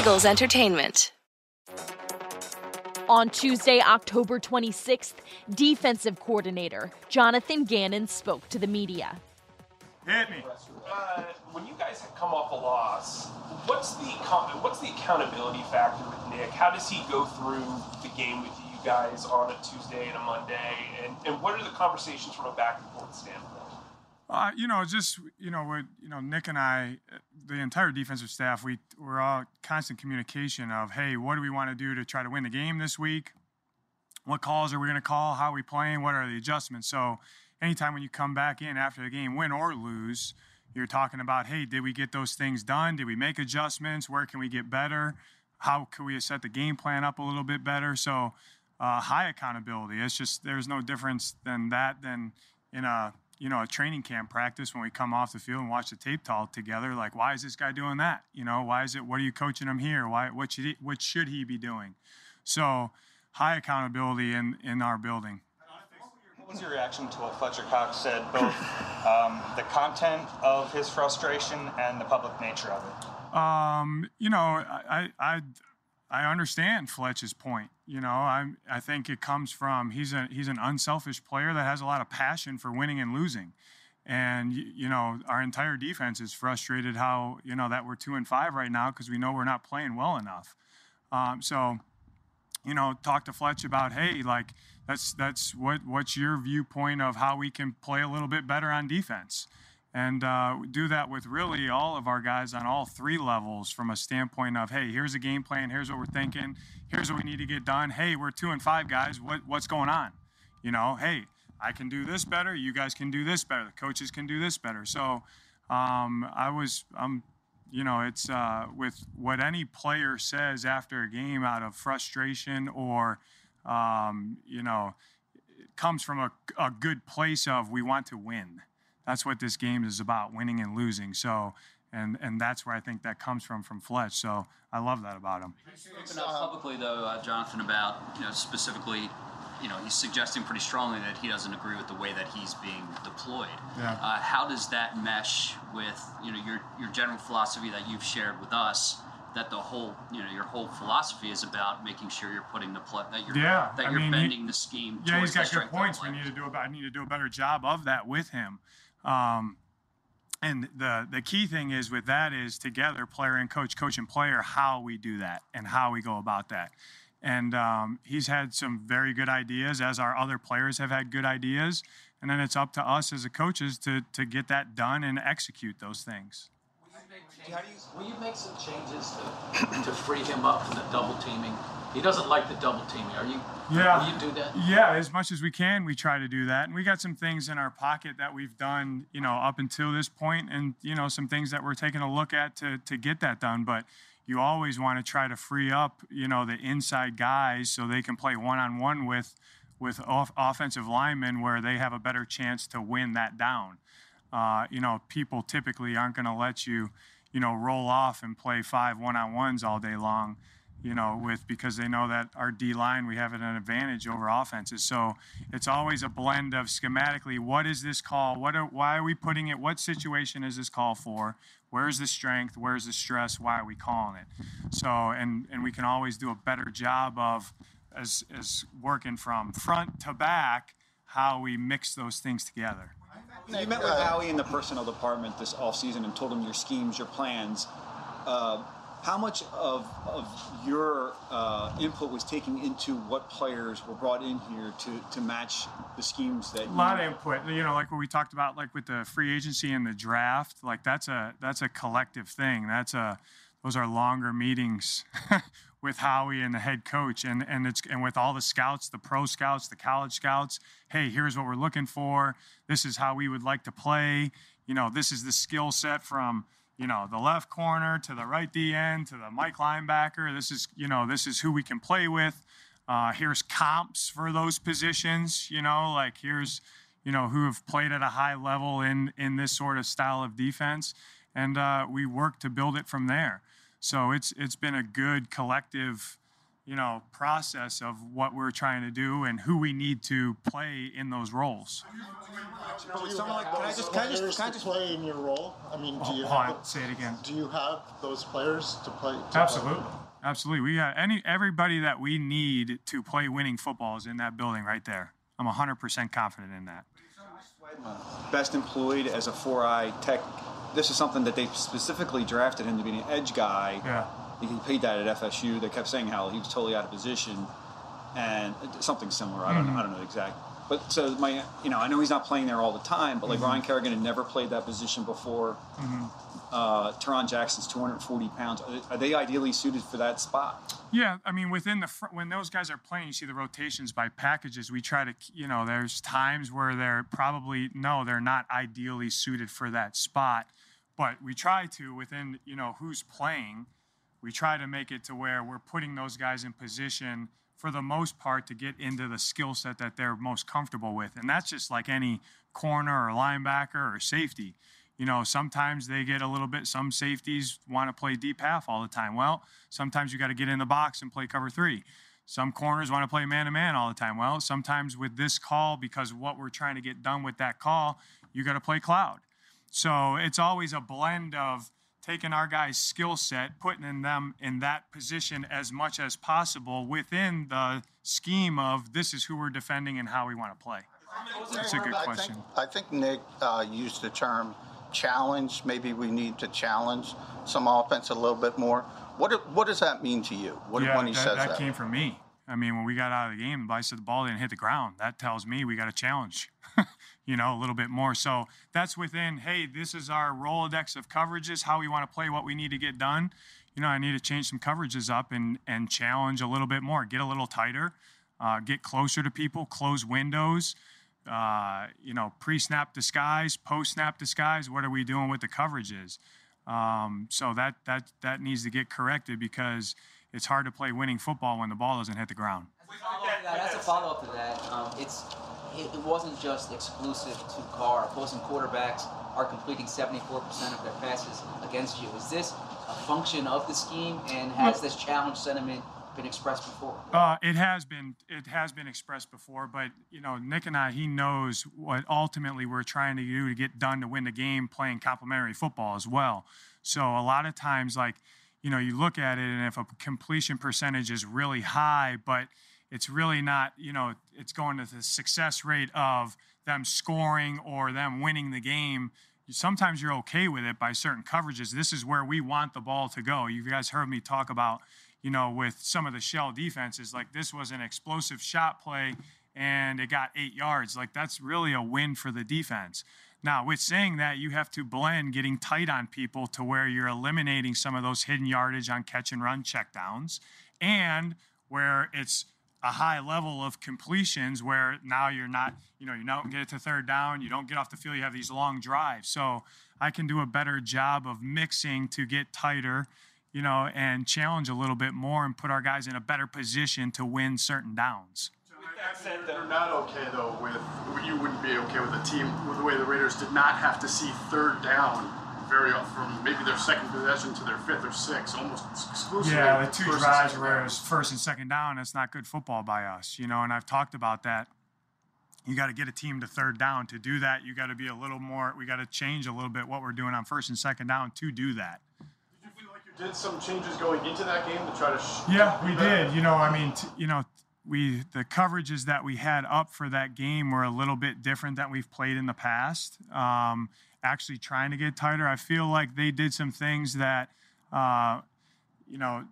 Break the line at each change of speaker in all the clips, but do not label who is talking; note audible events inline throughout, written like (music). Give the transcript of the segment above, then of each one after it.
Eagles Entertainment.
On Tuesday, October 26th, defensive coordinator Jonathan Gannon spoke to the media.
Hit me.
Uh, when you guys come off a loss, what's the what's the accountability factor with Nick? How does he go through the game with you guys on a Tuesday and a Monday? And, and what are the conversations from a back and forth standpoint?
Uh, you know, just you know, with you know, Nick and I, the entire defensive staff, we we're all constant communication of, hey, what do we want to do to try to win the game this week? What calls are we going to call? How are we playing? What are the adjustments? So, anytime when you come back in after the game, win or lose, you're talking about, hey, did we get those things done? Did we make adjustments? Where can we get better? How can we set the game plan up a little bit better? So, uh, high accountability. It's just there's no difference than that than in a you know, a training camp practice when we come off the field and watch the tape all together. Like, why is this guy doing that? You know, why is it? What are you coaching him here? Why? What should he? What should he be doing? So, high accountability in in our building.
What was your reaction to what Fletcher Cox said, both um, the content of his frustration and the public nature of it?
Um, you know, I, I I understand Fletch's point. You know, I I think it comes from he's a he's an unselfish player that has a lot of passion for winning and losing, and you know our entire defense is frustrated how you know that we're two and five right now because we know we're not playing well enough. Um, so, you know, talk to Fletch about hey, like that's that's what what's your viewpoint of how we can play a little bit better on defense and uh, do that with really all of our guys on all three levels from a standpoint of hey here's a game plan here's what we're thinking here's what we need to get done. Hey we're two and five guys what, what's going on? You know hey i can do this better you guys can do this better the coaches can do this better. So um, i was i'm you know it's uh, with what any player says after a game out of frustration or um, you know it comes from a, a good place of we want to win that's what this game is about, winning and losing. So, and and that's where I think that comes from from Fletch. So I love that about him.
Up publicly though, uh, Jonathan, about you know specifically, you know, he's suggesting pretty strongly that he doesn't agree with the way that he's being deployed.
Yeah.
Uh, how does that mesh with you know your your general philosophy that you've shared with us? That the whole, you know, your whole philosophy is about making sure you're putting the play that you're
yeah,
that you're
mean,
bending
he,
the scheme.
Yeah, he's got
good
points. We need to do about. I need to do a better job of that with him. Um, and the the key thing is with that is together, player and coach, coach and player, how we do that and how we go about that. And um, he's had some very good ideas, as our other players have had good ideas. And then it's up to us as the coaches to to get that done and execute those things.
Will you, will you make some changes to, to free him up from the double teaming? He doesn't like the double teaming. Are you?
Yeah.
Will you do that?
Yeah, as much as we can, we try to do that. And we got some things in our pocket that we've done, you know, up until this point, and you know, some things that we're taking a look at to to get that done. But you always want to try to free up, you know, the inside guys so they can play one on one with with off- offensive linemen where they have a better chance to win that down. Uh, you know, people typically aren't going to let you, you know, roll off and play five one on ones all day long you know, with because they know that our D line we have an advantage over offenses. So it's always a blend of schematically what is this call? What are, why are we putting it? What situation is this call for? Where's the strength? Where's the stress? Why are we calling it? So and and we can always do a better job of as as working from front to back how we mix those things together.
You met with Howie in the personnel department this offseason and told him your schemes, your plans. Uh, how much of, of your uh, input was taken into what players were brought in here to, to match the schemes that
a lot of input you know like what we talked about like with the free agency and the draft like that's a that's a collective thing. That's a those are longer meetings (laughs) with Howie and the head coach and and it's and with all the scouts the pro scouts the college scouts hey here's what we're looking for. This is how we would like to play. You know this is the skill set from you know, the left corner to the right DN to the Mike linebacker. This is, you know, this is who we can play with. Uh, here's comps for those positions, you know, like here's, you know, who have played at a high level in in this sort of style of defense, and uh, we work to build it from there. So it's it's been a good collective, you know, process of what we're trying to do and who we need to play in those roles.
But with someone like, can I just, can I just, can I just
play in your role? I mean, do you
Hold
have
on, say it again.
do you have those players to play? To
Absolutely. Absolutely. We got any everybody that we need to play winning football is in that building right there. I'm 100% confident in that.
best employed as a four-eye tech. This is something that they specifically drafted him to be an edge guy.
Yeah.
He played that at FSU. They kept saying how he was totally out of position, and something similar. I don't know. Mm-hmm. I don't know exact. But so my, you know, I know he's not playing there all the time. But like mm-hmm. Ryan Kerrigan had never played that position before. Mm-hmm. Uh, Tarron Jackson's 240 pounds. Are they, are they ideally suited for that spot?
Yeah, I mean, within the fr- when those guys are playing, you see the rotations by packages. We try to, you know, there's times where they're probably no, they're not ideally suited for that spot, but we try to within, you know, who's playing. We try to make it to where we're putting those guys in position for the most part to get into the skill set that they're most comfortable with, and that's just like any corner or linebacker or safety. You know, sometimes they get a little bit, some safeties want to play deep half all the time. Well, sometimes you got to get in the box and play cover three. Some corners want to play man to man all the time. Well, sometimes with this call, because what we're trying to get done with that call, you got to play cloud. So it's always a blend of taking our guys' skill set, putting in them in that position as much as possible within the scheme of this is who we're defending and how we want to play. That's a good
I
question.
think, I think Nick uh, used the term challenge. Maybe we need to challenge some offense a little bit more. What, what does that mean to you what,
yeah,
when he
that,
says
that
that?
came from me. I mean, when we got out of the game, I said the ball didn't hit the ground. That tells me we got a challenge, (laughs) you know, a little bit more. So that's within, hey, this is our Rolodex of coverages, how we want to play, what we need to get done. You know, I need to change some coverages up and, and challenge a little bit more, get a little tighter, uh, get closer to people, close windows, uh, you know, pre snap disguise, post snap disguise. What are we doing with the coverages? Um, so that, that, that needs to get corrected because it's hard to play winning football when the ball doesn't hit the ground.
follow-up that, as a follow-up to that, um, it's it, it wasn't just exclusive to Carr. Opposing quarterbacks are completing 74% of their passes against you. Is this a function of the scheme, and has this challenge sentiment been expressed before?
Uh, it has been it has been expressed before, but you know Nick and I, he knows what ultimately we're trying to do to get done to win the game, playing complementary football as well. So a lot of times, like you know, you look at it, and if a completion percentage is really high, but it's really not, you know, it's going to the success rate of them scoring or them winning the game. Sometimes you're okay with it by certain coverages. This is where we want the ball to go. You guys heard me talk about, you know, with some of the shell defenses, like this was an explosive shot play and it got eight yards. Like that's really a win for the defense. Now, with saying that, you have to blend getting tight on people to where you're eliminating some of those hidden yardage on catch and run checkdowns, and where it's a high level of completions where now you're not, you know, you don't get it to third down, you don't get off the field, you have these long drives. So I can do a better job of mixing to get tighter, you know, and challenge a little bit more and put our guys in a better position to win certain downs.
You're not okay though with you wouldn't be okay with a team with the way the Raiders did not have to see third down very from maybe their second possession to their fifth or sixth, almost exclusively.
Yeah, the two drives where it was first and second down, that's not good football by us, you know, and I've talked about that. You got to get a team to third down. To do that, you got to be a little more, we got to change a little bit what we're doing on first and second down to do that.
Did you feel like you did some changes going into that game to try to?
Yeah, we
that?
did. You know, I mean, t- you know, we the coverages that we had up for that game were a little bit different than we've played in the past. Um, actually, trying to get tighter. I feel like they did some things that, uh, you know,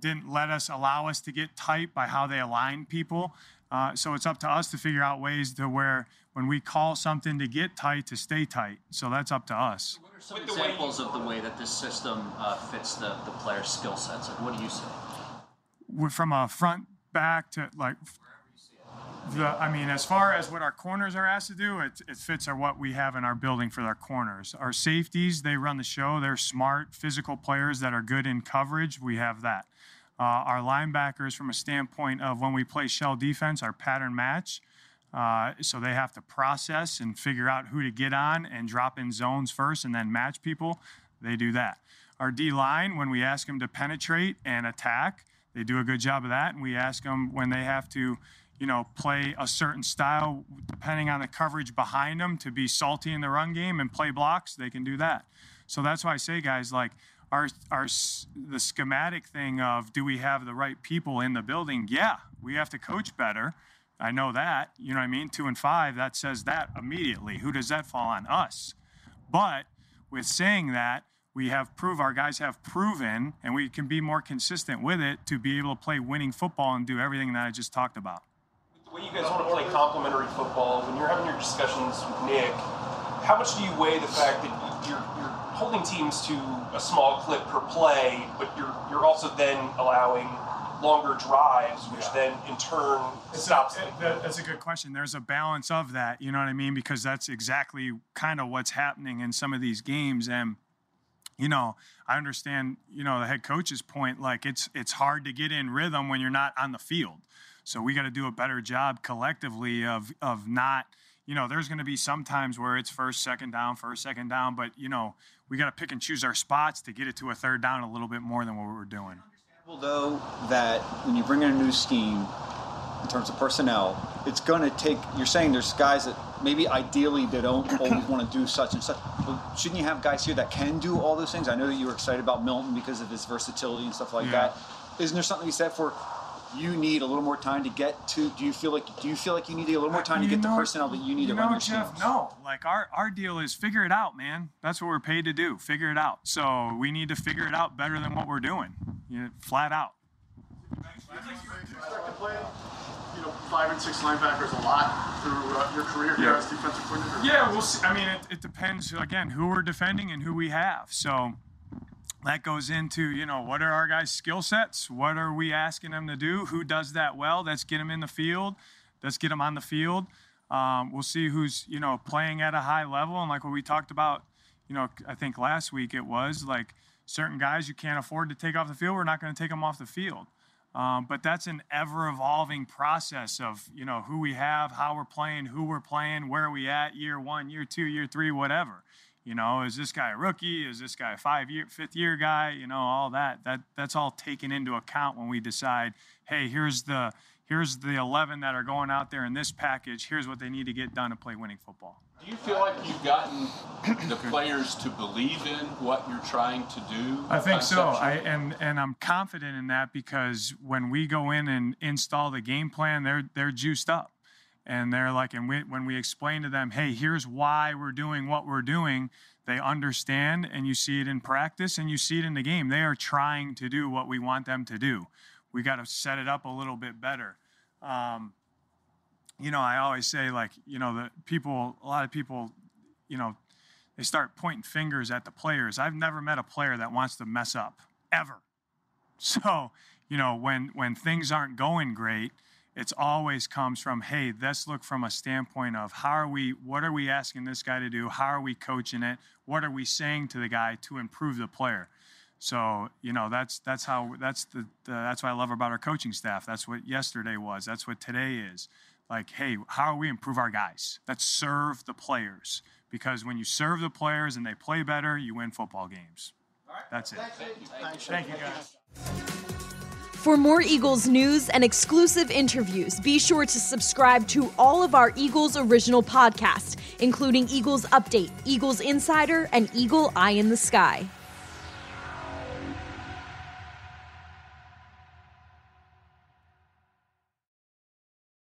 didn't let us allow us to get tight by how they aligned people. Uh, so it's up to us to figure out ways to where when we call something to get tight, to stay tight. So that's up to us.
What are some
With the way
examples of the way that this system uh, fits the, the player's skill sets? Like, what do you say?
We're from a front back to like the I mean as far as what our corners are asked to do it, it fits our what we have in our building for our corners. Our safeties they run the show. They're smart physical players that are good in coverage. We have that. Uh, our linebackers from a standpoint of when we play shell defense our pattern match. Uh, so they have to process and figure out who to get on and drop in zones first and then match people. They do that. Our D line when we ask them to penetrate and attack They do a good job of that, and we ask them when they have to, you know, play a certain style depending on the coverage behind them to be salty in the run game and play blocks. They can do that. So that's why I say, guys, like our our the schematic thing of do we have the right people in the building? Yeah, we have to coach better. I know that. You know what I mean? Two and five, that says that immediately. Who does that fall on? Us. But with saying that, we have prove our guys have proven, and we can be more consistent with it to be able to play winning football and do everything that I just talked about.
Way you guys want to play complementary football, when you're having your discussions with Nick, how much do you weigh the fact that you're, you're holding teams to a small clip per play, but you're you're also then allowing longer drives, which yeah. then in turn it's stops. A,
it, that's a good question. There's a balance of that. You know what I mean? Because that's exactly kind of what's happening in some of these games. And you know, I understand. You know, the head coach's point. Like it's it's hard to get in rhythm when you're not on the field. So we got to do a better job collectively of of not. You know, there's going to be some times where it's first, second down, first, second down, but you know, we got to pick and choose our spots to get it to a third down a little bit more than what we're doing
though that when you bring in a new scheme in terms of personnel, it's going to take. You're saying there's guys that maybe ideally they don't (clears throat) always want to do such and such. But shouldn't you have guys here that can do all those things? I know that you were excited about Milton because of his versatility and stuff like yeah. that. Isn't there something you said for you need a little more time to get to do you feel like do you feel like you need a little more time to get know, the personnel that you need
you
to
know,
run your
Jeff,
schemes?
no like our our deal is figure it out man that's what we're paid to do figure it out so we need to figure it out better than what we're doing you know, flat out
you know, five and six linebackers a lot through uh, your career here as defensive coordinator?
Yeah, we'll see. I mean, it, it depends, again, who we're defending and who we have. So that goes into, you know, what are our guys' skill sets? What are we asking them to do? Who does that well? Let's get them in the field. Let's get them on the field. Um, we'll see who's, you know, playing at a high level. And like what we talked about, you know, I think last week it was like certain guys you can't afford to take off the field. We're not going to take them off the field. Um, but that's an ever evolving process of you know who we have, how we're playing, who we're playing, where are we at, year one, year two, year three, whatever. You know, is this guy a rookie? Is this guy a five year, fifth year guy? You know, all that. That that's all taken into account when we decide, hey, here's the here's the 11 that are going out there in this package. Here's what they need to get done to play winning football.
Do you feel like you've gotten the players to believe in what you're trying to do?
I think so. I and and I'm confident in that because when we go in and install the game plan, they're they're juiced up. And they're like, and we, when we explain to them, hey, here's why we're doing what we're doing, they understand and you see it in practice and you see it in the game. They are trying to do what we want them to do. We got to set it up a little bit better. Um, you know, I always say like, you know, the people, a lot of people, you know, they start pointing fingers at the players. I've never met a player that wants to mess up ever. So, you know, when when things aren't going great, it's always comes from, hey, let's look from a standpoint of how are we, what are we asking this guy to do? How are we coaching it? What are we saying to the guy to improve the player? So you know that's that's how that's the, the that's what I love about our coaching staff. That's what yesterday was. That's what today is like, hey, how do we improve our guys? Let's serve the players. Because when you serve the players and they play better, you win football games. That's it.
Thank you,
Thank you guys.
For more Eagles news and exclusive interviews, be sure to subscribe to all of our Eagles original podcasts, including Eagles Update, Eagles Insider, and Eagle Eye in the Sky.